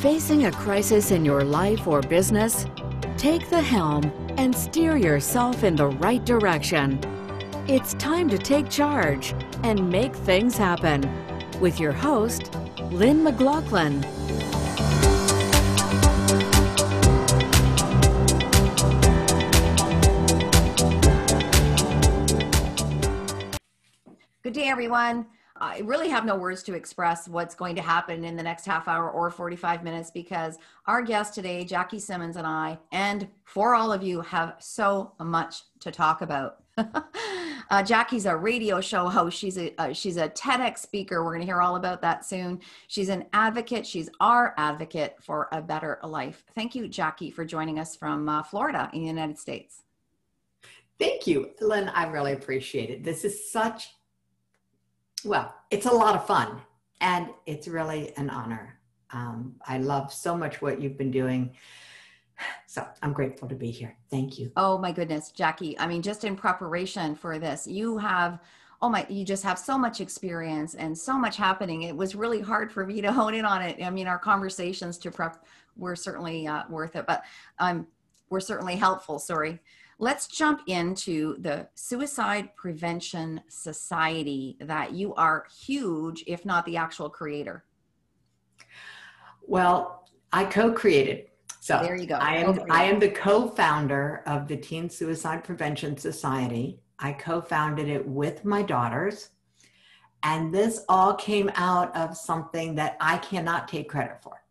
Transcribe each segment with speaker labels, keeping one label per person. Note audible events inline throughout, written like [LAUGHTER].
Speaker 1: Facing a crisis in your life or business? Take the helm and steer yourself in the right direction. It's time to take charge and make things happen with your host, Lynn McLaughlin.
Speaker 2: Good day, everyone. I really have no words to express what's going to happen in the next half hour or 45 minutes because our guest today, Jackie Simmons, and I, and for all of you, have so much to talk about. [LAUGHS] uh, Jackie's a radio show host. She's a uh, she's a TEDx speaker. We're going to hear all about that soon. She's an advocate. She's our advocate for a better life. Thank you, Jackie, for joining us from uh, Florida in the United States.
Speaker 3: Thank you, Lynn. I really appreciate it. This is such well, it's a lot of fun and it's really an honor. Um, I love so much what you've been doing. [SIGHS] So I'm grateful to be here. Thank you.
Speaker 2: Oh my goodness, Jackie. I mean, just in preparation for this, you have, oh my, you just have so much experience and so much happening. It was really hard for me to hone in on it. I mean, our conversations to prep were certainly uh, worth it, but um, were certainly helpful. Sorry. Let's jump into the Suicide Prevention Society that you are huge, if not the actual creator.
Speaker 3: Well, I co-created.
Speaker 2: So there you go.
Speaker 3: I am I am the co-founder of the Teen Suicide Prevention Society. I co-founded it with my daughters. And this all came out of something that I cannot take credit for.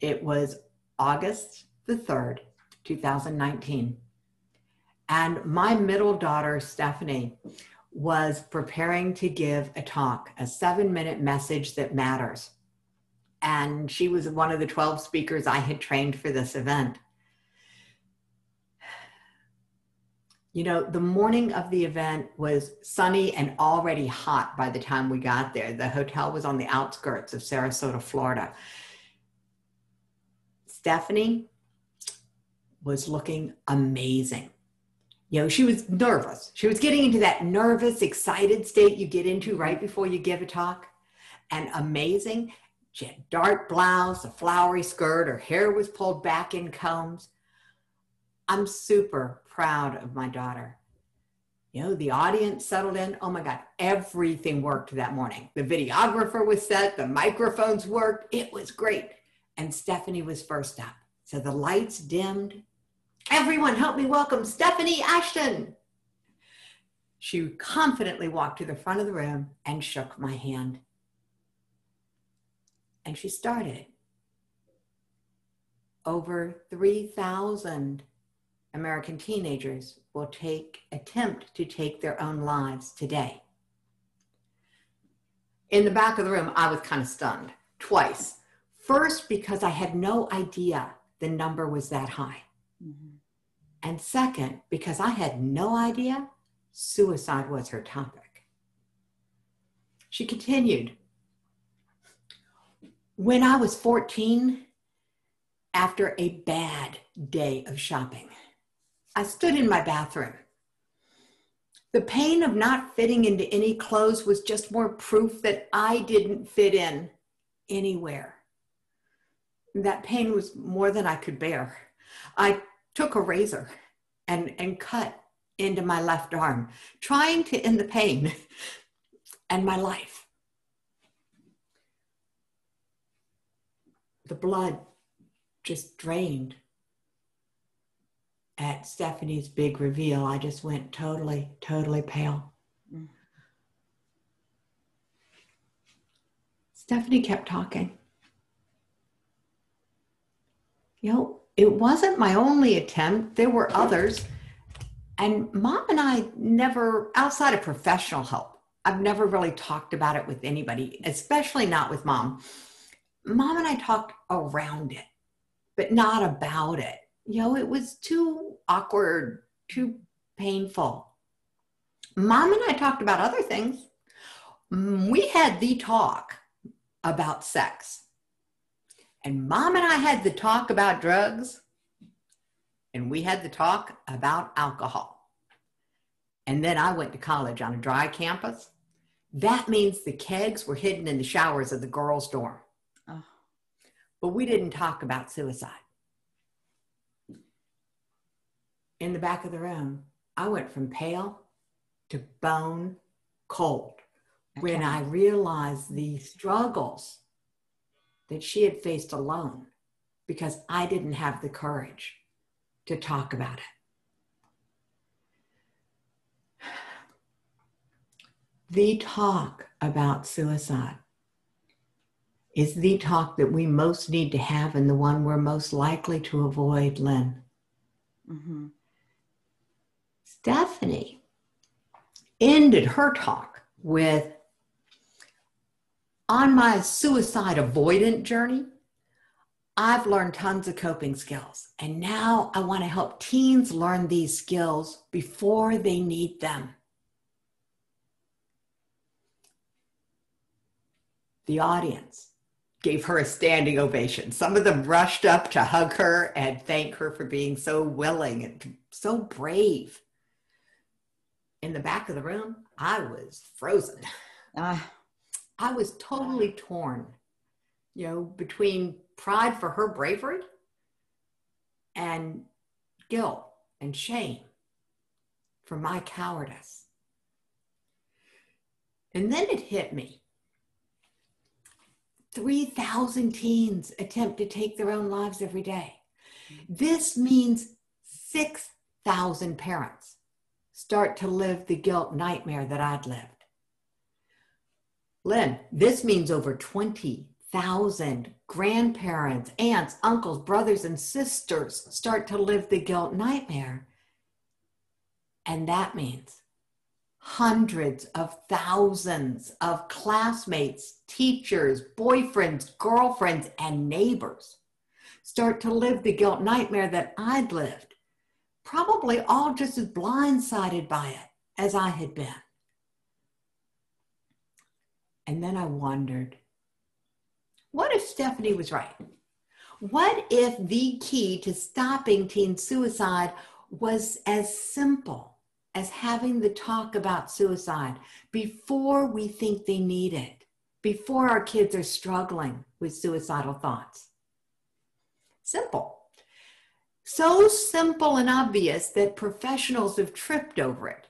Speaker 3: It was August the 3rd, 2019. And my middle daughter, Stephanie, was preparing to give a talk, a seven minute message that matters. And she was one of the 12 speakers I had trained for this event. You know, the morning of the event was sunny and already hot by the time we got there. The hotel was on the outskirts of Sarasota, Florida. Stephanie was looking amazing. You know, she was nervous. She was getting into that nervous, excited state you get into right before you give a talk. And amazing. She had dark blouse, a flowery skirt, her hair was pulled back in combs. I'm super proud of my daughter. You know, the audience settled in. Oh my God, everything worked that morning. The videographer was set, the microphones worked. It was great. And Stephanie was first up. So the lights dimmed Everyone, help me welcome Stephanie Ashton. She confidently walked to the front of the room and shook my hand. And she started. Over 3,000 American teenagers will take attempt to take their own lives today. In the back of the room, I was kind of stunned twice. First, because I had no idea the number was that high. Mm-hmm. And second, because I had no idea suicide was her topic. She continued When I was 14, after a bad day of shopping, I stood in my bathroom. The pain of not fitting into any clothes was just more proof that I didn't fit in anywhere. That pain was more than I could bear. I took a razor and, and cut into my left arm, trying to end the pain [LAUGHS] and my life. The blood just drained. At Stephanie's big reveal, I just went totally, totally pale. Mm. Stephanie kept talking. You know, it wasn't my only attempt. There were others. And mom and I never, outside of professional help, I've never really talked about it with anybody, especially not with mom. Mom and I talked around it, but not about it. You know, it was too awkward, too painful. Mom and I talked about other things. We had the talk about sex and mom and I had the talk about drugs, and we had the talk about alcohol. And then I went to college on a dry campus. That means the kegs were hidden in the showers of the girls' dorm. Oh. but we didn't talk about suicide. In the back of the room, I went from pale to bone cold okay. when I realized the struggles that she had faced alone because I didn't have the courage to talk about it. The talk about suicide is the talk that we most need to have and the one we're most likely to avoid, Lynn. Mm-hmm. Stephanie ended her talk with On my suicide avoidant journey, I've learned tons of coping skills, and now I want to help teens learn these skills before they need them. The audience gave her a standing ovation. Some of them rushed up to hug her and thank her for being so willing and so brave. In the back of the room, I was frozen. Uh, I was totally torn, you know, between pride for her bravery and guilt and shame for my cowardice. And then it hit me 3,000 teens attempt to take their own lives every day. This means 6,000 parents start to live the guilt nightmare that I'd lived. Lynn, this means over 20,000 grandparents, aunts, uncles, brothers, and sisters start to live the guilt nightmare. And that means hundreds of thousands of classmates, teachers, boyfriends, girlfriends, and neighbors start to live the guilt nightmare that I'd lived, probably all just as blindsided by it as I had been. And then I wondered what if Stephanie was right? What if the key to stopping teen suicide was as simple as having the talk about suicide before we think they need it, before our kids are struggling with suicidal thoughts. Simple. So simple and obvious that professionals have tripped over it.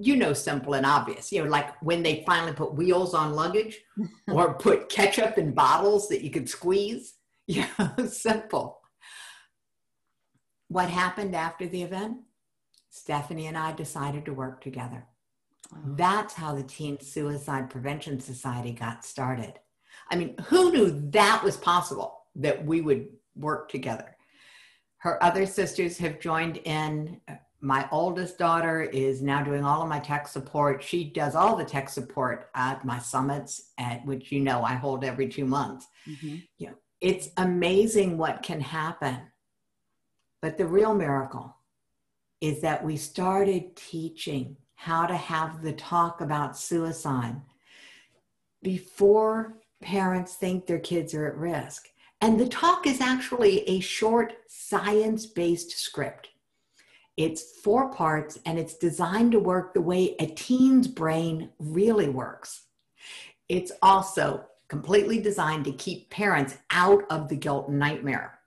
Speaker 3: You know, simple and obvious. You know, like when they finally put wheels on luggage [LAUGHS] or put ketchup in bottles that you could squeeze. [LAUGHS] Yeah, simple. What happened after the event? Stephanie and I decided to work together. Oh. That's how the Teen Suicide Prevention Society got started. I mean, who knew that was possible that we would work together? Her other sisters have joined in. My oldest daughter is now doing all of my tech support. She does all the tech support at my summits, at which you know I hold every two months. Mm-hmm. You know, it's amazing what can happen. But the real miracle is that we started teaching how to have the talk about suicide before parents think their kids are at risk. And the talk is actually a short science based script. It's four parts and it's designed to work the way a teen's brain really works. It's also completely designed to keep parents out of the guilt nightmare.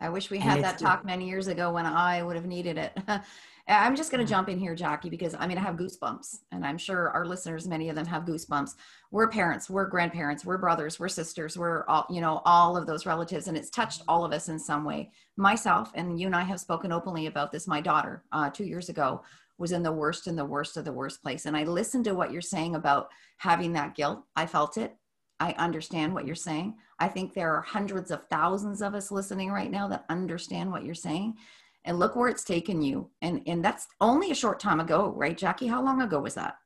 Speaker 2: I wish we had that talk many years ago when I would have needed it. [LAUGHS] I'm just going to jump in here, Jackie, because I mean, I have goosebumps, and I'm sure our listeners, many of them have goosebumps. We're parents, we're grandparents, we're brothers, we're sisters, we're all, you know, all of those relatives, and it's touched all of us in some way. Myself, and you and I have spoken openly about this. My daughter, uh, two years ago, was in the worst and the worst of the worst place. And I listened to what you're saying about having that guilt. I felt it. I understand what you're saying. I think there are hundreds of thousands of us listening right now that understand what you're saying. And look where it's taken you. And and that's only a short time ago, right, Jackie? How long ago was that?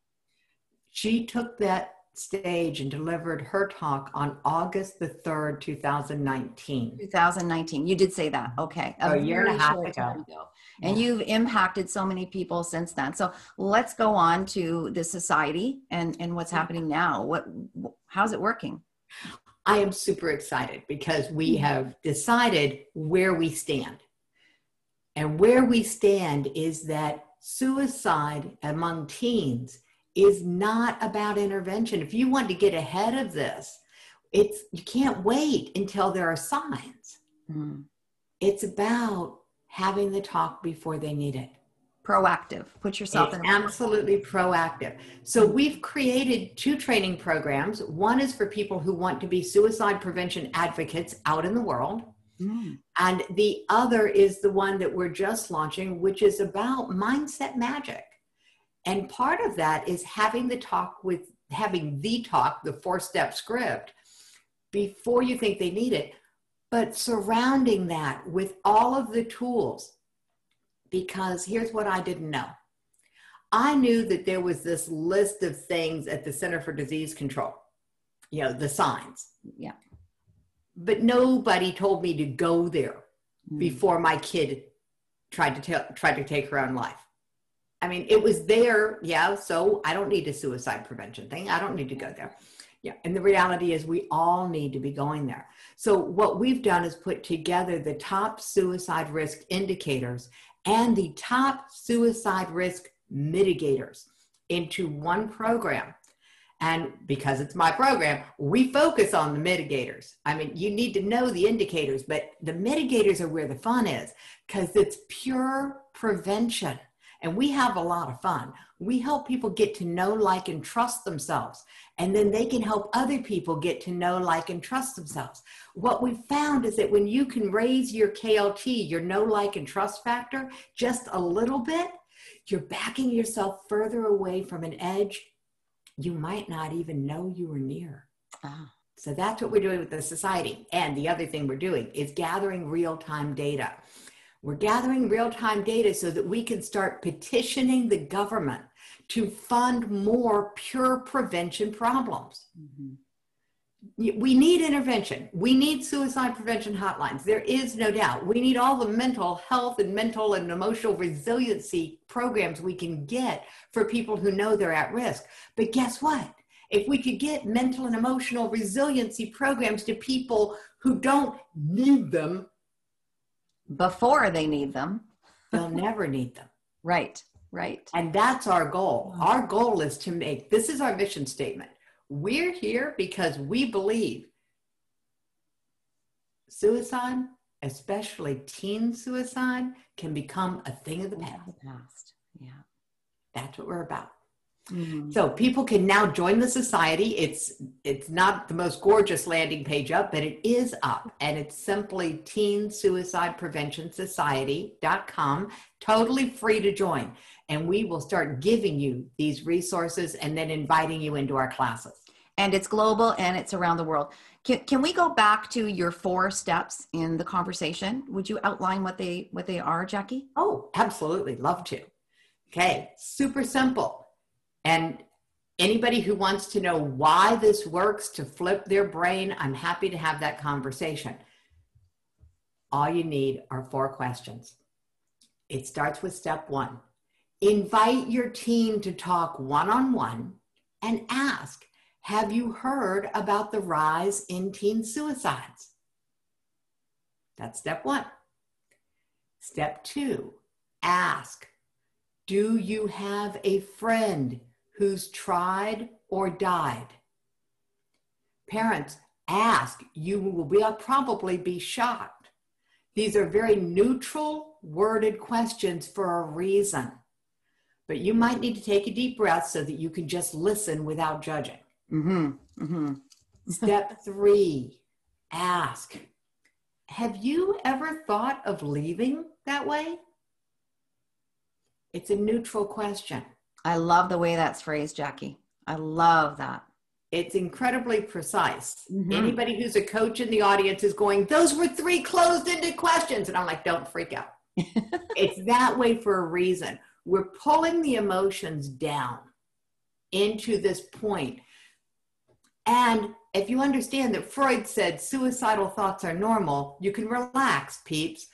Speaker 3: She took that stage and delivered her talk on August the 3rd, 2019.
Speaker 2: 2019. You did say that. Okay.
Speaker 3: A, year and a half ago. ago.
Speaker 2: And yeah. you've impacted so many people since then. So let's go on to the society and, and what's happening now. What how's it working?
Speaker 3: I am super excited because we mm-hmm. have decided where we stand. And where we stand is that suicide among teens is not about intervention. If you want to get ahead of this, it's you can't wait until there are signs.
Speaker 2: Mm.
Speaker 3: It's about having the talk before they need it.
Speaker 2: Proactive. Put yourself
Speaker 3: It's
Speaker 2: in.
Speaker 3: absolutely proactive. So we've created two training programs. One is for people who want to be suicide prevention advocates out in the world.
Speaker 2: Mm.
Speaker 3: And the other is the one that we're just launching, which is about mindset magic. And part of that is having the talk with, having the talk, the four step script, before you think they need it, but surrounding that with all of the tools. Because here's what I didn't know I knew that there was this list of things at the Center for Disease Control, you know, the signs.
Speaker 2: Yeah.
Speaker 3: But nobody told me to go there
Speaker 2: Mm.
Speaker 3: before my kid tried to tell tried to take her own life. I mean, it was there, yeah. So I don't need a suicide prevention thing. I don't need to go there. Yeah. And the reality is, we all need to be going there. So what we've done is put together the top suicide risk indicators and the top suicide risk mitigators into one program. And because it's my program, we focus on the mitigators. I mean, you need to know the indicators, but the mitigators are where the fun is because it's pure prevention. And we have a lot of fun. We help people get to know, like, and trust themselves. And then they can help other people get to know, like, and trust themselves. What we found is that when you can raise your KLT, your know, like, and trust factor, just a little bit, you're backing yourself further away from an edge you might not even know you were near.
Speaker 2: Ah.
Speaker 3: So that's what we're doing with the society. And the other thing we're doing is gathering real time data. We're gathering real time data so that we can start petitioning the government to fund more pure prevention problems.
Speaker 2: Mhm.
Speaker 3: We need intervention. We need suicide prevention hotlines. There is no doubt. We need all the mental health and mental and emotional resiliency programs we can get for people who know they're at risk. But guess what? If we could get mental and emotional resiliency programs to people who don't need them,
Speaker 2: Before they need them.
Speaker 3: they'll [LAUGHS] never need them.
Speaker 2: Right. Right.
Speaker 3: And that's our goal. Our goal is to make this is our mission statement. We're here because we believe suicide, especially teen suicide, can become a thing of the past.
Speaker 2: Past. Yeah.
Speaker 3: That's what we're about.
Speaker 2: Mhm.
Speaker 3: So people can now join the society. It's it's not the most gorgeous landing page up, but it is up. And it's simply teen suicide prevention totally free to join. And we will start giving you these resources and then inviting you into our classes.
Speaker 2: And it's global and it's around the world. Can, can we go back to your four steps in the conversation? Would you outline what they what they are, Jackie?
Speaker 3: Oh, absolutely. Love to. Okay, super simple. And anybody who wants to know why this works to flip their brain, I'm happy to have that conversation. All you need are four questions. It starts with step one invite your team to talk one on one and ask Have you heard about the rise in teen suicides? That's step one. Step two, ask Do you have a friend who's tried or died? Parents, ask. You will be, probably be shocked. These are very neutral worded questions for a reason. But you might need to take a deep breath so that you can just listen without judging.
Speaker 2: Mm-hmm. Mm-hmm. [LAUGHS]
Speaker 3: Step three, ask. Have you ever thought of leaving that way? It's a neutral question.
Speaker 2: I love the way that's phrased, Jackie. I love that.
Speaker 3: It's incredibly precise.
Speaker 2: Mhm.
Speaker 3: Anybody who's a coach in the audience is going, Those were three closed ended questions. And I'm like, Don't freak out. [LAUGHS] it's that way for a reason. We're pulling the emotions down into this point. And if you understand that Freud said suicidal thoughts are normal, you can relax, peeps.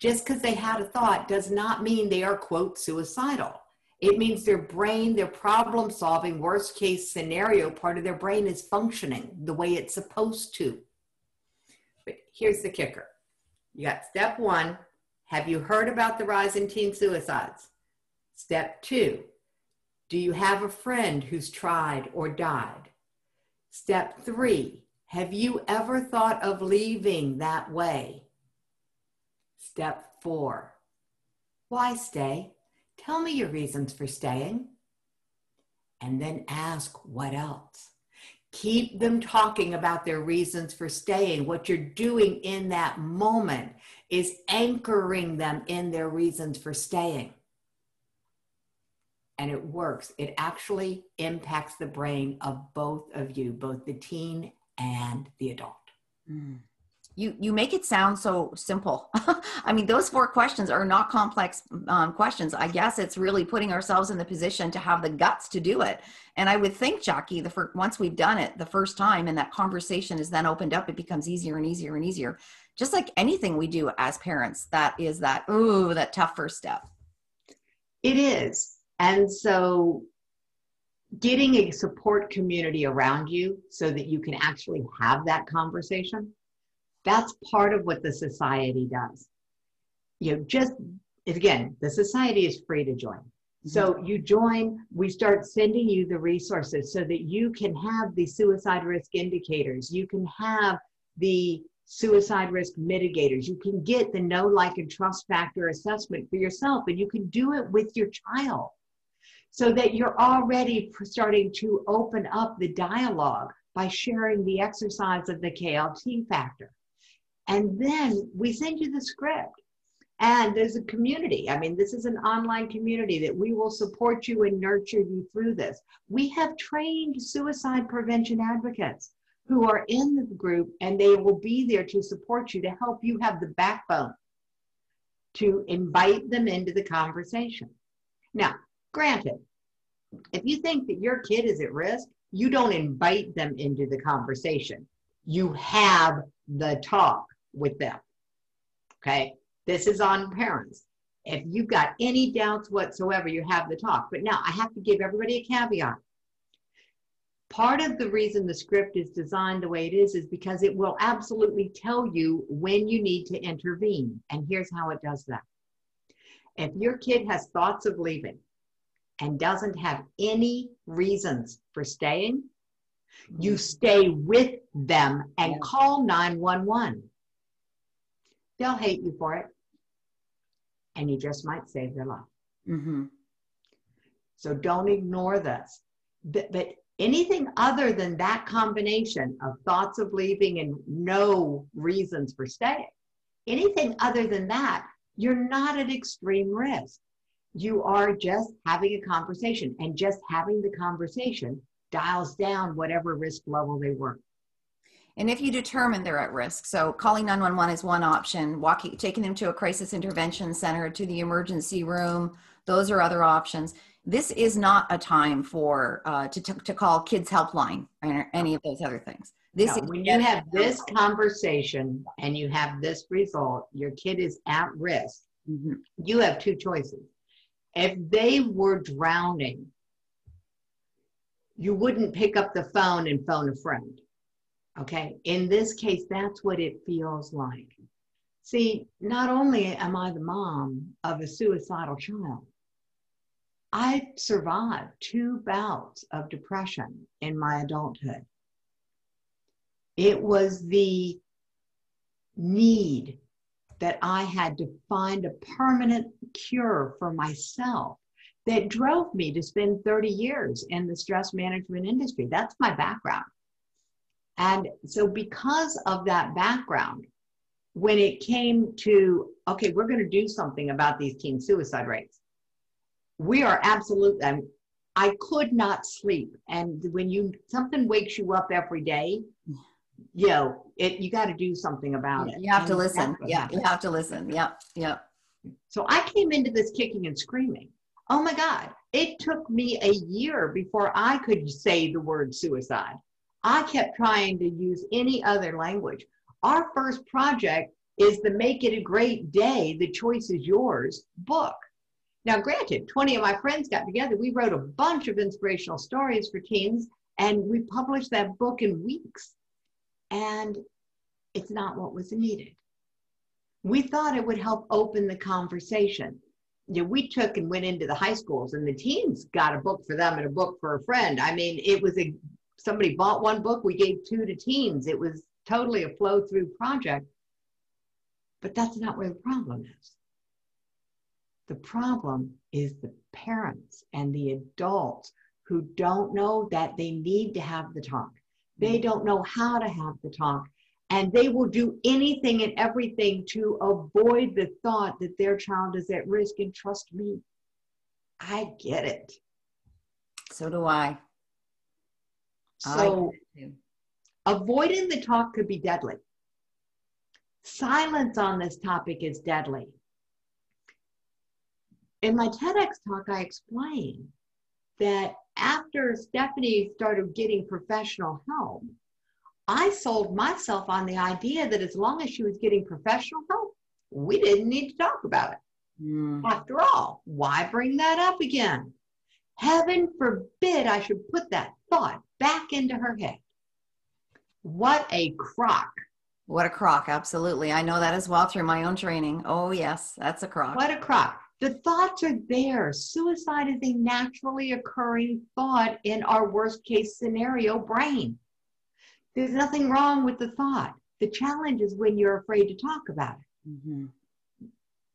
Speaker 3: Just because they had a thought does not mean they are, quote, suicidal. It means their brain, their problem solving, worst case scenario part of their brain is functioning the way it's supposed to. But here's the kicker you got step one have you heard about the rise in teen suicides? Step two, do you have a friend who's tried or died? Step three, Have you ever thought of leaving that way? Step four, why stay? Tell me your reasons for staying. And then ask what else. Keep them talking about their reasons for staying. What you're doing in that moment is anchoring them in their reasons for staying. And it works. It actually impacts the brain of both of you, both the teen and the adult.
Speaker 2: Mm you you make it sound so simple. [LAUGHS] I mean those four questions are not complex um, questions. I guess it's really putting ourselves in the position to have the guts to do it. And i would think jackie the first, once we've done it the first time and that conversation is then opened up it becomes easier and easier and easier. Just like anything we do as parents that is that oh that tough first step.
Speaker 3: It is. And so getting a support community around you so that you can actually have that conversation that's part of what the society does. You know, just again, the society is free to join. So mm-hmm. you join, we start sending you the resources so that you can have the suicide risk indicators. You can have the suicide risk mitigators. You can get the know, like, and trust factor assessment for yourself, and you can do it with your child so that you're already starting to open up the dialogue by sharing the exercise of the KLT factor. And then we send you the script. And there's a community. I mean, this is an online community that we will support you and nurture you through this. We have trained suicide prevention advocates who are in the group and they will be there to support you to help you have the backbone to invite them into the conversation. Now, granted, if you think that your kid is at risk, you don't invite them into the conversation. You have the talk with them. Okay. This is on parents. If you've got any doubts whatsoever, you have the talk. But now I have to give everybody a caveat. Part of the reason the script is designed the way it is is because it will absolutely tell you when you need to intervene. And here's how it does that. If your kid has thoughts of leaving and doesn't have any reasons for staying, you mm-hmm. stay with them and call 911 they'll hate you for it. And you just might save their life. Mm-hmm. So don't ignore this. But, but anything other than that combination of thoughts of leaving and no reasons for staying, anything other than that, you're not at extreme risk. You are just having a conversation, and just having the conversation dials down whatever risk level they were.
Speaker 2: And if you determine they're at risk, so calling 911 is one option, walking, taking them to a crisis intervention center, to the emergency room, those are other options. This is not a time for uh, to, to, to call kids helpline or any of those other things. This
Speaker 3: no, when you have this conversation and you have this result, your kid is at risk. Mm-hmm. You have two choices. If they were drowning, you wouldn't pick up the phone and phone a friend Okay. In this case, that's what it feels like. See, not only am I the mom of a suicidal child, I survived two bouts of depression in my adulthood. It was the need that I had to find a permanent cure for myself that drove me to spend 30 years in the stress management industry. That's my background. And so, because of that background, when it came to, okay, we're going to do something about these teen suicide rates, we are absolutely, I, mean, I could not sleep. And when you, something wakes you up every day, you know, it, you got to do something about it.
Speaker 2: You have to listen. Yeah. You have to listen. Yep. Yep.
Speaker 3: So I came into this kicking and screaming. Oh my God. It took me a year before I could say the word suicide. I kept trying to use any other language. Our first project is the Make It a Great Day, The Choice is Yours book. Now, granted, 20 of my friends got together. We wrote a bunch of inspirational stories for teens, and we published that book in weeks. And it's not what was needed. We thought it would help open the conversation. You know, we took and went into the high schools, and the teens got a book for them and a book for a friend. I mean, it was a somebody bought one book, we gave two to teens. It was totally a flow through project. But that's not where the problem is. The problem is the parents and the adults who don't know that they need to have the talk. They mm. don't know how to have the talk. And they will do anything and everything to avoid the thought that their child is at risk. And trust me, I get it.
Speaker 2: So do I.
Speaker 3: So, avoiding the talk could be deadly. Silence on this topic is deadly. In my TEDx talk, I explained that after Stephanie started getting professional help, I sold myself on the idea that as long as she was getting professional help, we didn't need to talk about it. Mm. After all, why bring that up again? Heaven forbid I should put that thought back into her head. What a crock.
Speaker 2: What a crock. Absolutely. I know that as well through my own training. Oh, yes, that's a crock.
Speaker 3: What a crock. The thoughts are there. Suicide is a naturally occurring thought in our worst case scenario brain. There's nothing wrong with the thought. The challenge is when you're afraid to talk about it. Mm-hmm.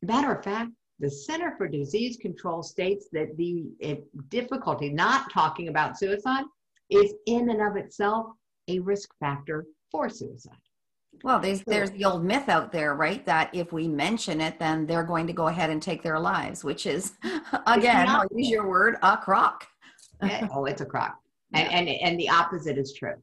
Speaker 3: Matter of fact, the Center for Disease Control states that the eh, difficulty not talking about suicide is in and of itself a risk factor for suicide.
Speaker 2: Well, there's there's the old myth out there, right? That if we mention it, then they're going to go ahead and take their lives, which is [LAUGHS] again, I'll use your word, a crock. [LAUGHS]
Speaker 3: oh, it's a crock. And, and and the opposite is true.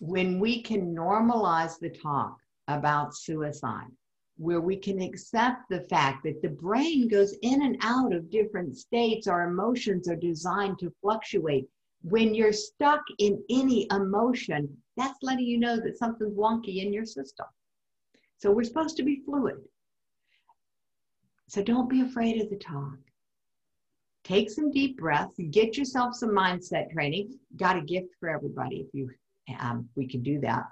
Speaker 3: When we can normalize the talk about suicide, where we can accept the fact that the brain goes in and out of different states, our emotions are designed to fluctuate. When you're stuck in any emotion, that's letting you know that something's wonky in your system. So we're supposed to be fluid. So don't be afraid of the talk. Take some deep breaths, get yourself some mindset training. Got a gift for everybody if you um, we can do that.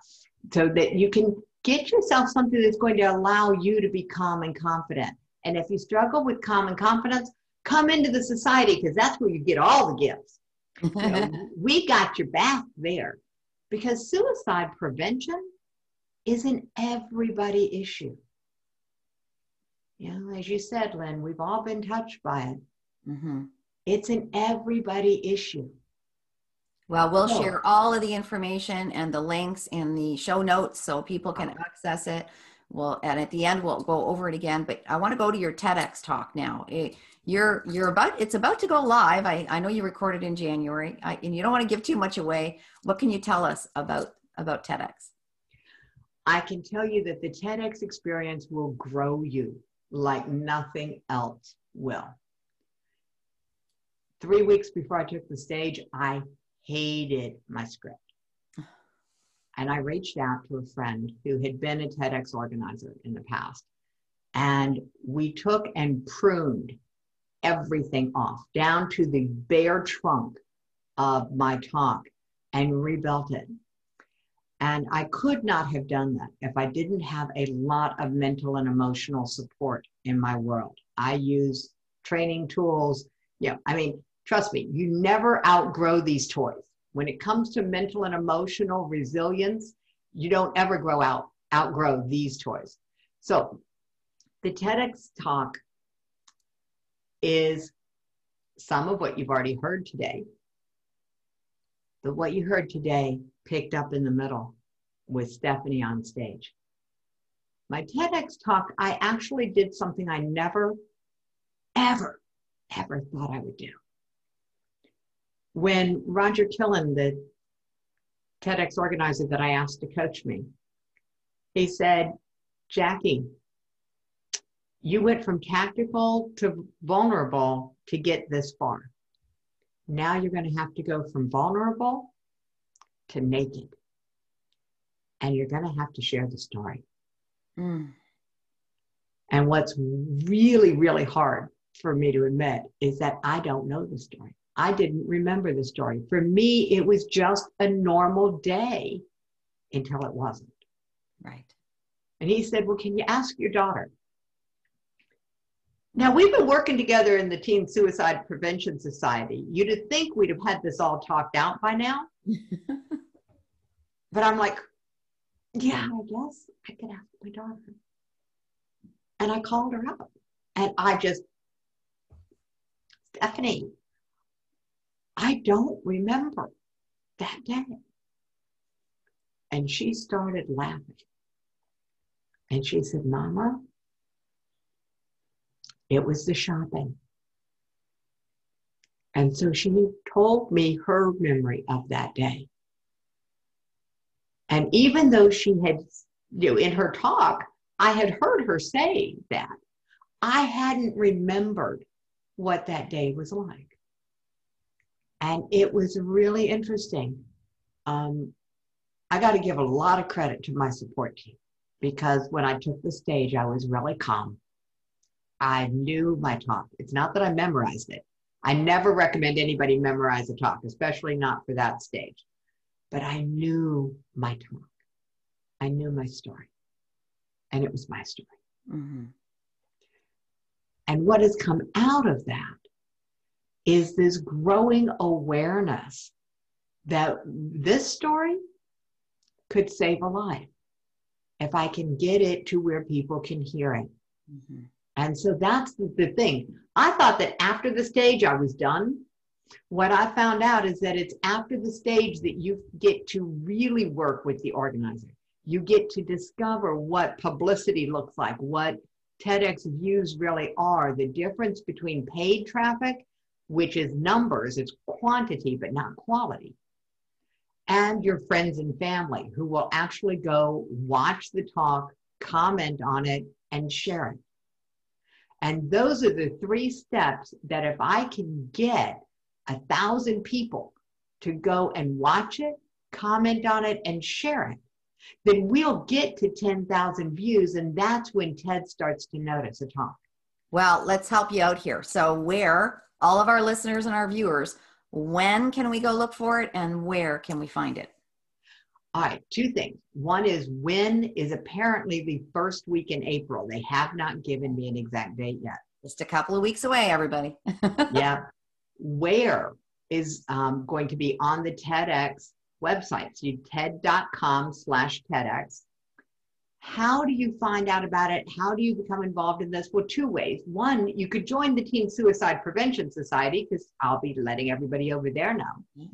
Speaker 3: So that you can get yourself something that's going to allow you to be calm and confident. And if you struggle with calm and confidence, come into the society because that's where you get all the gifts. You know, [LAUGHS] we got your back there because suicide prevention is an everybody issue. You know, as you said, Lynn, we've all been touched by it. Mm-hmm. It's an everybody issue.
Speaker 2: Well, we'll oh. share all of the information and the links in the show notes so people can access it. Well, and at the end we'll go over it again. But I want to go to your TEDx talk now. It, you're you're about it's about to go live. I, I know you recorded in January, I, and you don't want to give too much away. What can you tell us about about TEDx?
Speaker 3: I can tell you that the TEDx experience will grow you like nothing else will. Three weeks before I took the stage, I hated my script. And I reached out to a friend who had been a TEDx organizer in the past. And we took and pruned everything off down to the bare trunk of my talk and rebuilt it. And I could not have done that if I didn't have a lot of mental and emotional support in my world. I use training tools. Yeah, I mean, trust me, you never outgrow these toys. When it comes to mental and emotional resilience, you don't ever grow out, outgrow these toys. So the TEDx talk is some of what you've already heard today. But what you heard today picked up in the middle with Stephanie on stage. My TEDx talk, I actually did something I never, ever, ever thought I would do. When Roger Killen, the TEDx organizer that I asked to coach me, he said, Jackie, you went from tactical to vulnerable to get this far. Now you're going to have to go from vulnerable to naked. And you're going to have to share the story. Mm. And what's really, really hard for me to admit is that I don't know the story. I didn't remember the story. For me, it was just a normal day until it wasn't.
Speaker 2: Right.
Speaker 3: And he said, Well, can you ask your daughter? Now, we've been working together in the Teen Suicide Prevention Society. You'd think we'd have had this all talked out by now. [LAUGHS] but I'm like, yeah, I guess I could ask my daughter. And I called her up and I just, Stephanie, I don't remember that day. And she started laughing. And she said, Mama, it was the shopping. And so she told me her memory of that day. And even though she had, you know, in her talk, I had heard her say that, I hadn't remembered what that day was like. And it was really interesting. Um, I got to give a lot of credit to my support team because when I took the stage, I was really calm. I knew my talk. It's not that I memorized it. I never recommend anybody memorize a talk, especially not for that stage but I knew my talk. I knew my story. And it was my story. Mm-hmm. And what has come out of that is this growing awareness that this story could save a life if I can get it to where people can hear it. Mm-hmm. And so that's the thing. I thought that after the stage, I was done what I found out is that it's after the stage that you get to really work with the organizer. You get to discover what publicity looks like, what TEDx views really are, the difference between paid traffic, which is numbers, it's quantity, but not quality, and your friends and family who will actually go watch the talk, comment on it, and share it. And those are the three steps that if I can get a thousand people to go and watch it, comment on it, and share it, then we'll get to 10,000 views. And that's when TED starts to notice a talk.
Speaker 2: Well, let's help you out here. So, where all of our listeners and our viewers, when can we go look for it and where can we find it?
Speaker 3: All right, two things. One is when is apparently the first week in April. They have not given me an exact date yet.
Speaker 2: Just a couple of weeks away, everybody. [LAUGHS]
Speaker 3: yeah where is um, going to be on the TEDx website. So you ted.com slash TEDx. How do you find out about it? How do you become involved in this? Well, two ways. One, you could join the Teen Suicide Prevention Society because I'll be letting everybody over there know.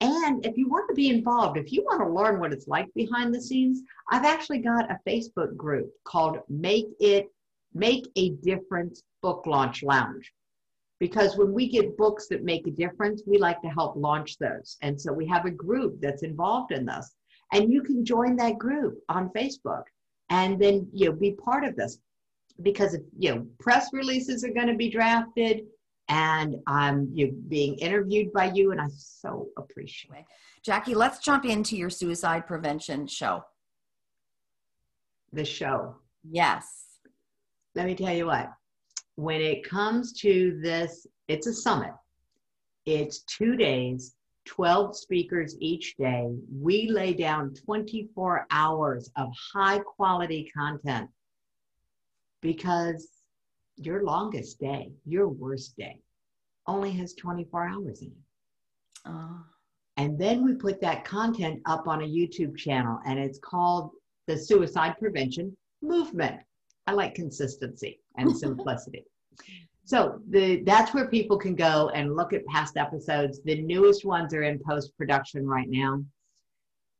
Speaker 3: And if you want to be involved, if you want to learn what it's like behind the scenes, I've actually got a Facebook group called Make It Make a Difference Book Launch Lounge because when we get books that make a difference, we like to help launch those. And so we have a group that's involved in this. And you can join that group on Facebook and then you know be part of this because if, you know press releases are going to be drafted and I'm you being interviewed by you and I so appreciate it.
Speaker 2: Jackie, let's jump into your suicide prevention show.
Speaker 3: The show.
Speaker 2: Yes.
Speaker 3: Let me tell you what when it comes to this, it's a summit. It's two days, 12 speakers each day. We lay down 24 hours of high quality content because your longest day, your worst day, only has 24 hours in it. Oh. And then we put that content up on a YouTube channel, and it's called the Suicide Prevention Movement. I like consistency and [LAUGHS] simplicity. So the that's where people can go and look at past episodes. The newest ones are in post production right now.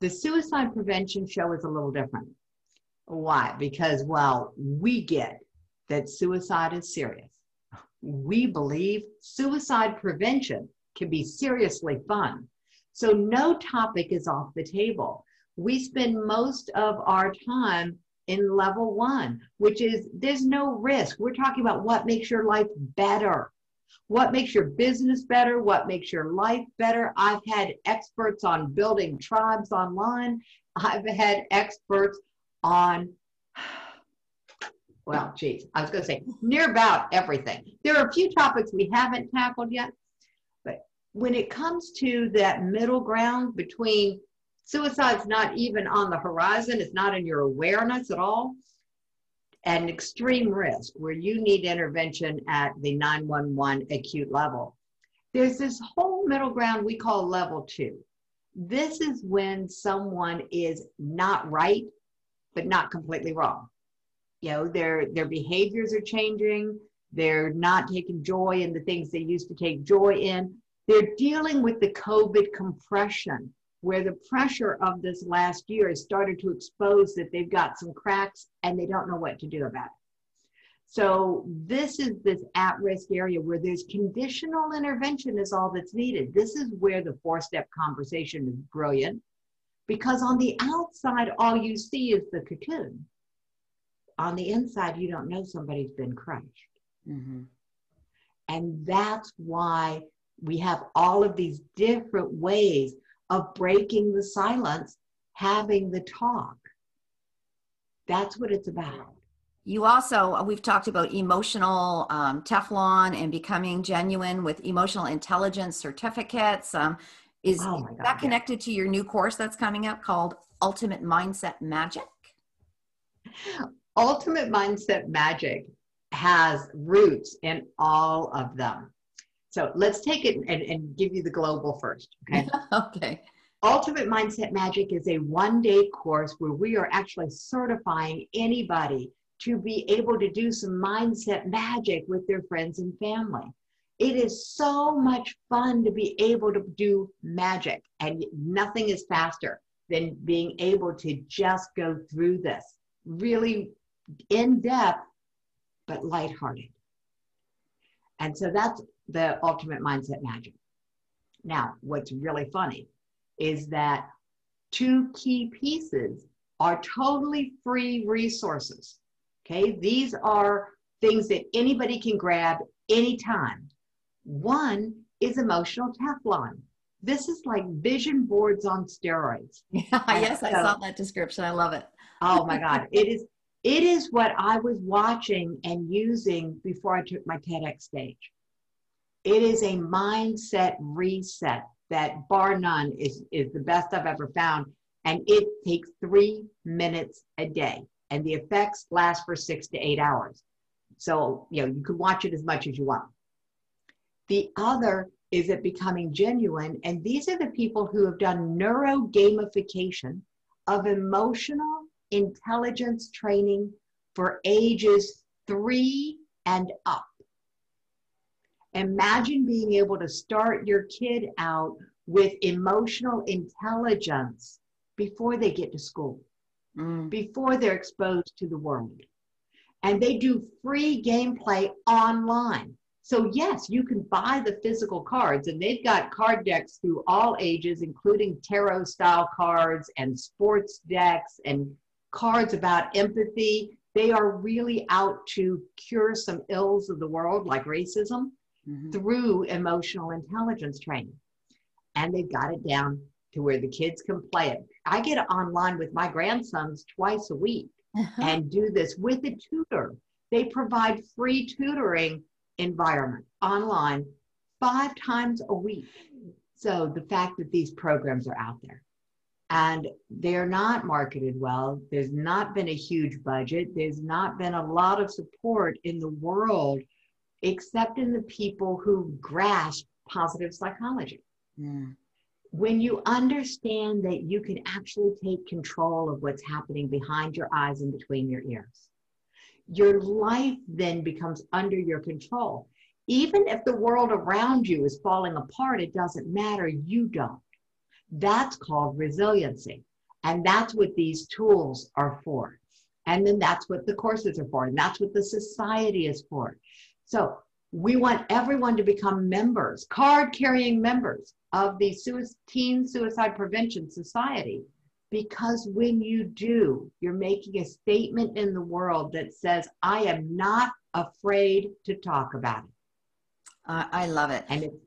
Speaker 3: The suicide prevention show is a little different. Why? Because well, we get that suicide is serious. We believe suicide prevention can be seriously fun. So no topic is off the table. We spend most of our time in level one, which is there's no risk. We're talking about what makes your life better, what makes your business better, what makes your life better. I've had experts on building tribes online, I've had experts on, [SIGHS] well, geez, I was going to say near about everything. There are a few topics we haven't tackled yet, but when it comes to that middle ground between Suicide's not even on the horizon, it's not in your awareness at all. An extreme risk where you need intervention at the 911 acute level. There's this whole middle ground we call level two. this is when someone is not right, but not completely wrong. You know, their their behaviors are changing. They're not taking joy in the things they used to take joy in. They're dealing with the COVID compression, where the pressure of this last year has started to expose that they've got some cracks and they don't know what to do about it. So this is this at-risk area where there's conditional intervention is all that's needed. This is where the four-step conversation is brilliant because on the outside, all you see is the cocoon. On the inside, you don't know somebody's been crushed. Mm-hmm. And that's why we have all of these different ways of breaking the silence, having the talk. That's what it's about.
Speaker 2: You also, uh, we've talked about emotional um, Teflon and becoming genuine with emotional intelligence certificates. Um, is oh God, that connected yeah. to your new course that's coming up called Ultimate Mindset Magic?
Speaker 3: Ultimate Mindset Magic has roots in all of them. So let's take it and, and give you the global first.
Speaker 2: Okay. [LAUGHS] okay.
Speaker 3: Ultimate Mindset Magic is a one day course where we are actually certifying anybody to be able to do some mindset magic with their friends and family. It is so much fun to be able to do magic, and nothing is faster than being able to just go through this really in depth, but lighthearted. And so that's the ultimate mindset magic. Now, what's really funny is that two key pieces are totally free resources Okay, these are things that anybody can grab anytime. One is emotional Teflon. This is like vision boards on steroids.
Speaker 2: Yeah, [LAUGHS] yes, so, I saw that description. I love it.
Speaker 3: oh my God. [LAUGHS] It is it is what I was watching and using before I took my TEDx stage. It is a mindset reset that bar none is, is the best I've ever found. And it takes three minutes a day and the effects last for six to eight hours. So, you know, you can watch it as much as you want. The other is it becoming genuine. And these are the people who have done neuro gamification of emotional intelligence training for ages three and up. Imagine being able to start your kid out with emotional intelligence before they get to school mm. before they're exposed to the world. And they do free gameplay online. So, yes, you can buy the physical cards, and they've got card decks through all ages, including tarot style cards and sports decks and cards about empathy. They are really out to cure some ills of the world, like racism, mm-hmm. through emotional intelligence training. And they've got it down to where the kids can play it. I get online with my grandsons twice a week uh-huh. and do this with a tutor. They provide free tutoring environment online five times a week. So the fact that these programs are out there and they're not marketed well, there's not been a huge budget, there's not been a lot of support in the world except in the people who grasp positive psychology. Mm when you understand that you can actually take control of what's happening behind your eyes and between your ears, your life then becomes under your control. Even if the world around you is falling apart, it doesn't matter. You don't. That's called resiliency. And that's what these tools are for. And then that's what the courses are for. And that's what the society is for. So we want everyone to become members, card carrying members of the Teen Suicide Prevention Society. Because when you do, you're making a statement in the world that says, I am not afraid to talk about it.
Speaker 2: Uh, I love it. And it's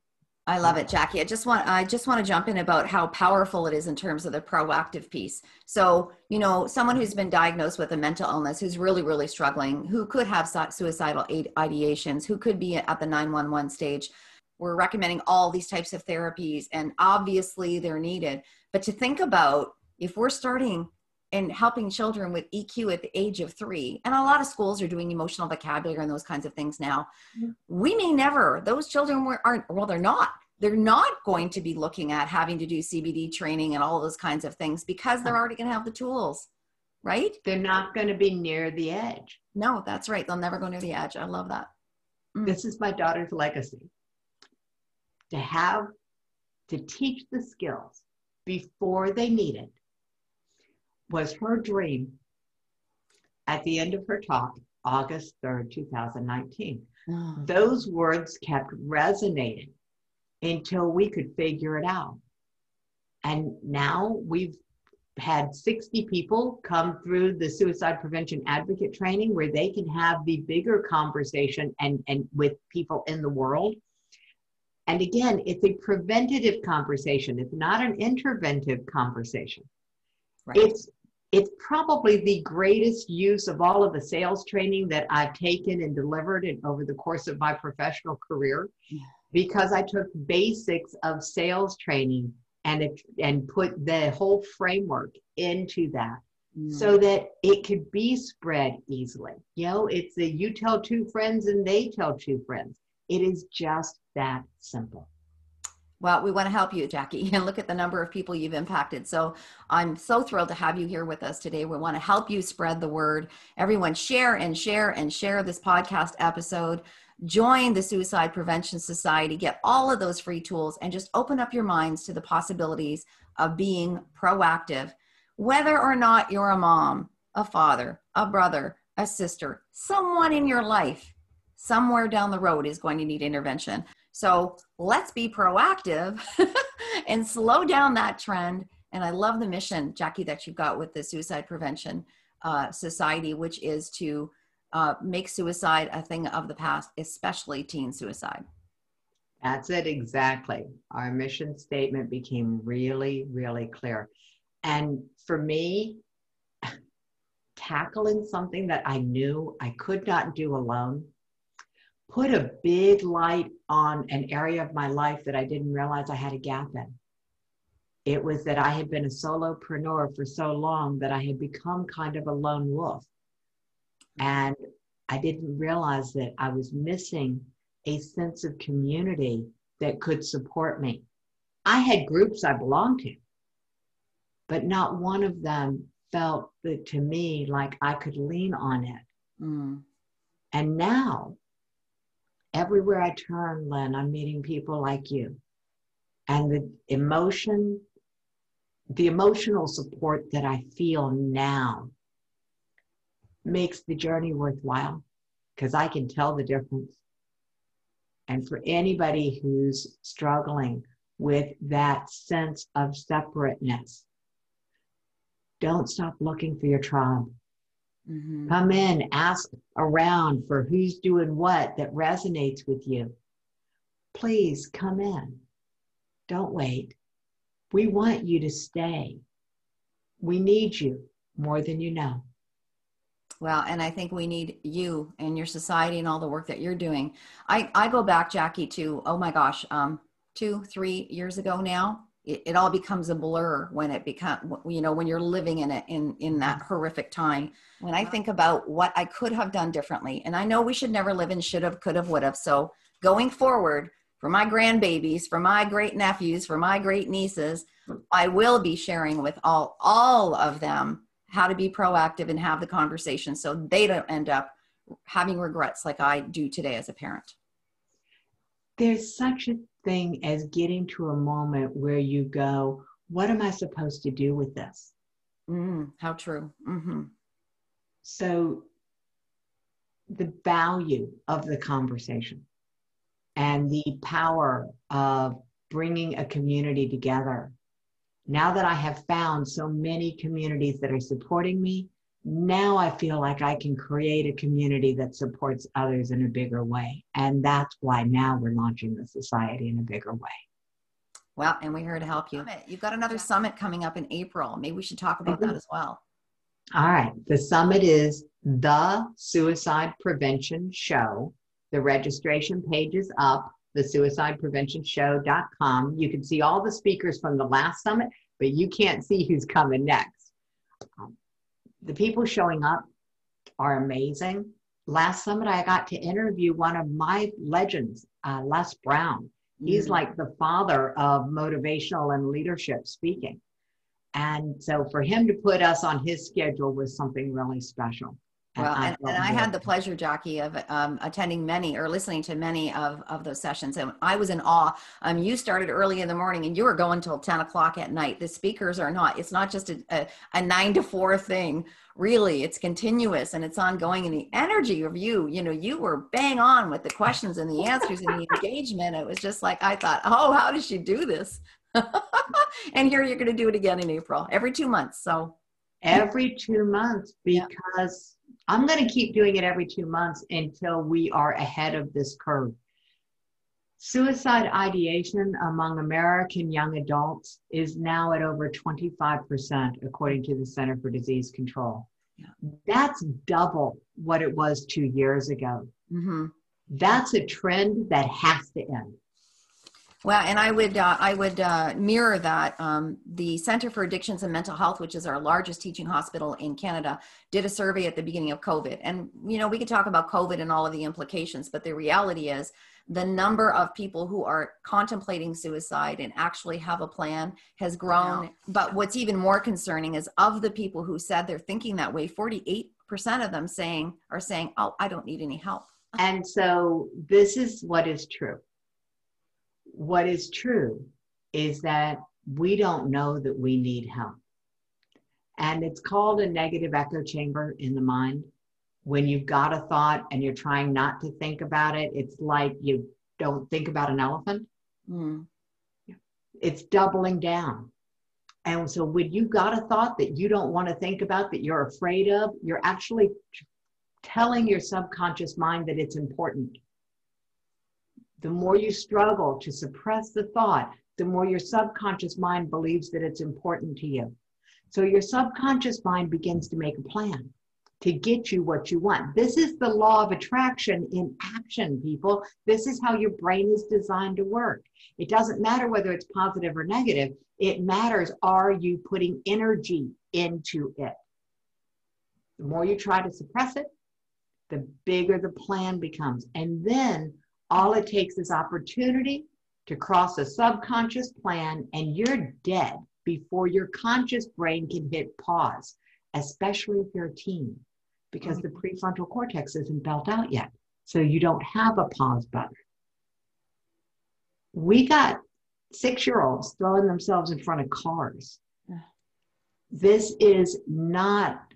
Speaker 2: I love it, Jackie. I just want I just want to jump in about how powerful it is in terms of the proactive piece. So, you know, someone who's been diagnosed with a mental illness who's really really struggling, who could have suicidal ideations, who could be at the 911 stage. We're recommending all these types of therapies and obviously they're needed. But to think about if we're starting and helping children with EQ at the age of three. And a lot of schools are doing emotional vocabulary and those kinds of things now. We may never, those children were, aren't, well, they're not they're not going to be looking at having to do CBT training and all those kinds of things because they're already going to have the tools, right?
Speaker 3: They're not going to be near the edge.
Speaker 2: No, that's right. They'll never go near the edge. I love that.
Speaker 3: Mm. This is my daughter's legacy. To have to teach the skills before they need it was her dream at the end of her talk, August 3rd, 2019. Oh. Mm. Those words kept resonating until we could figure it out. And now we've had 60 people come through the suicide prevention advocate training where they can have the bigger conversation and, and with people in the world. And again, it's a preventative conversation. It's not an interventive conversation. Right. It's it's probably the greatest use of all of the sales training that I've taken and delivered in, over the course of my professional career because I took basics of sales training and it, and put the whole framework into that mm. so that it could be spread easily. You know, it's a you tell two friends and they tell two friends. It is just that simple.
Speaker 2: Well, we want to help you, Jackie, and [LAUGHS] look at the number of people you've impacted. So I'm so thrilled to have you here with us today. We want to help you spread the word. Everyone, share and share and share this podcast episode. Join the Suicide Prevention Society, get all of those free tools, and just open up your minds to the possibilities of being proactive, whether or not you're a mom, a father, a brother, a sister, someone in your life somewhere down the road is going to need intervention. So let's be proactive [LAUGHS] and slow down that trend. And I love the mission, Jackie, that you've got with the Suicide Prevention uh, Society, which is to uh, make suicide a thing of the past, especially teen suicide.
Speaker 3: That's it, exactly. Our mission statement became really, really clear. And for me, [LAUGHS] tackling something that I knew I could not do alone put a big light on an area of my life that I didn't realize I had a gap in. It was that I had been a solopreneur for so long that I had become kind of a lone wolf. And I didn't realize that I was missing a sense of community that could support me. I had groups I belonged to, but not one of them felt that to me like I could lean on it. Mm. And now everywhere I turn, Lynn, I'm meeting people like you. And the emotion, the emotional support that I feel now makes the journey worthwhile because I can tell the difference. And for anybody who's struggling with that sense of separateness, don't stop looking for your tribe. Mm-hmm. Come in, ask around for who's doing what that resonates with you. Please come in. Don't wait. We want you to stay. We need you more than you know.
Speaker 2: Well, and I think we need you and your society and all the work that you're doing. I, I go back, Jackie, to, oh my gosh, um, two, three years ago now it, it all becomes a blur when it become you know when you're living in it in in that mm-hmm. horrific time. When i uh-huh. think about what i could have done differently and i know we should never live in should have could have would have so going forward for my grandbabies for my great nephews for my great nieces mm. i will be sharing with all all of them how to be proactive and have the conversation so they don't end up having regrets like i do today as a parent.
Speaker 3: There's such a thing as getting to a moment where you go, What am I supposed to do with this?
Speaker 2: Mm, how true. Mm-hmm.
Speaker 3: So, the value of the conversation and the power of bringing a community together. Now that I have found so many communities that are supporting me, now I feel like I can create a community that supports others in a bigger way. And that's why now we're launching the society in a bigger way.
Speaker 2: Well, and we're here to help you. You've got another summit coming up in April. Maybe we should talk about that as well.
Speaker 3: All right. The summit is the Suicide Prevention Show. The registration page is up, the suicidepreventionshow.com. You can see all the speakers from the last summit, but you can't see who's coming next. Um, the people showing up are amazing. Last summit, I got to interview one of my legends, uh, Les Brown. He's mm-hmm. like the father of motivational and leadership speaking. And so for him to put us on his schedule was something really special.
Speaker 2: Well, and, and I had the pleasure, Jackie, of um, attending many or listening to many of, of those sessions. And I was in awe. Um, you started early in the morning and you were going till 10 o'clock at night. The speakers are not, it's not just a, a, a nine to four thing. Really, it's continuous and it's ongoing. And the energy of you, you know, you were bang on with the questions and the answers and the [LAUGHS] engagement. It was just like, I thought, oh, how does she do this? [LAUGHS] and here you're going to do it again in April, every two months. So
Speaker 3: every two months because I'm going to keep doing it every two months until we are ahead of this curve. Suicide ideation among American young adults is now at over 25%, according to the Center for Disease Control. Yeah. That's double what it was two years ago. Mm-hmm. That's a trend that has to end.
Speaker 2: Well, and I would uh, I would uh, mirror that. Um, the Center for Addictions and Mental Health, which is our largest teaching hospital in Canada, did a survey at the beginning of COVID. And you know, we could talk about COVID and all of the implications, but the reality is the number of people who are contemplating suicide and actually have a plan has grown. Yeah. But what's even more concerning is of the people who said they're thinking that way, 48% of them saying are saying, "Oh, I don't need any help."
Speaker 3: And so this is what is true what is true is that we don't know that we need help. And it's called a negative echo chamber in the mind. When you've got a thought and you're trying not to think about it, it's like you don't think about an elephant. Mm. It's doubling down. And so when you've got a thought that you don't want to think about, that you're afraid of, you're actually telling your subconscious mind that it's important the more you struggle to suppress the thought, the more your subconscious mind believes that it's important to you. So your subconscious mind begins to make a plan to get you what you want. This is the law of attraction in action, people. This is how your brain is designed to work. It doesn't matter whether it's positive or negative, it matters are you putting energy into it? The more you try to suppress it, the bigger the plan becomes. And then all it takes is opportunity to cross a subconscious plan, and you're dead before your conscious brain can hit pause, especially if you're a teen, because the mm-hmm. prefrontal cortex isn't built out yet. So you don't have a pause button. We got six year olds throwing themselves in front of cars. [SIGHS] This is not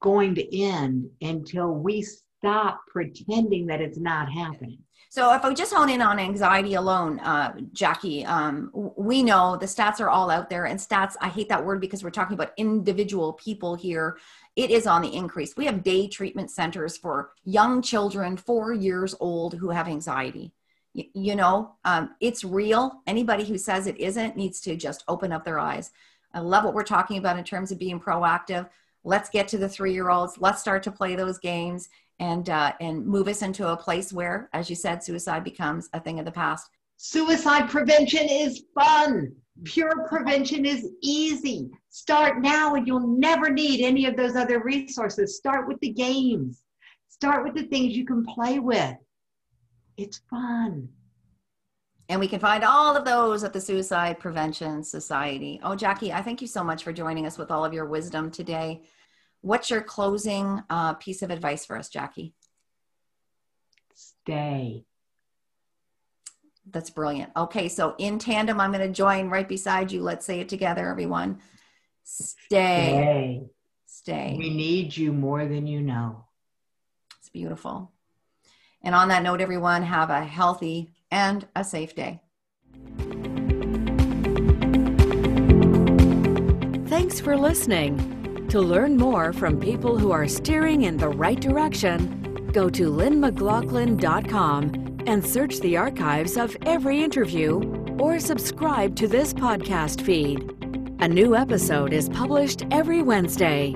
Speaker 3: going to end until we stop pretending that it's not happening.
Speaker 2: So if I just hone in on anxiety alone, uh, Jackie, um, we know the stats are all out there, and stats. I hate that word because we're talking about individual people here. It is on the increase. We have day treatment centers for young children, four years old, who have anxiety. You, you know, um, it's real. Anybody who says it isn't needs to just open up their eyes. I love what we're talking about in terms of being proactive. Let's get to the three year olds. Let's start to play those games and uh, and move us into a place where, as you said, suicide becomes a thing of the past.
Speaker 3: Suicide prevention is fun. Pure prevention is easy. Start now, and you'll never need any of those other resources. Start with the games. Start with the things you can play with. It's fun.
Speaker 2: And we can find all of those at the Suicide Prevention Society. Oh, Jackie, I thank you so much for joining us with all of your wisdom today. What's your closing uh, piece of advice for us, Jackie?
Speaker 3: Stay.
Speaker 2: That's brilliant. Okay, so in tandem, I'm going to join right beside you. Let's say it together, everyone. Stay.
Speaker 3: Stay.
Speaker 2: Stay.
Speaker 3: We need you more than you know.
Speaker 2: It's beautiful. And on that note, everyone, have a healthy and a safe day.
Speaker 1: Thanks for listening. To learn more from people who are steering in the right direction, go to lynnmclaughlin.com and search the archives of every interview or subscribe to this podcast feed. A new episode is published every Wednesday.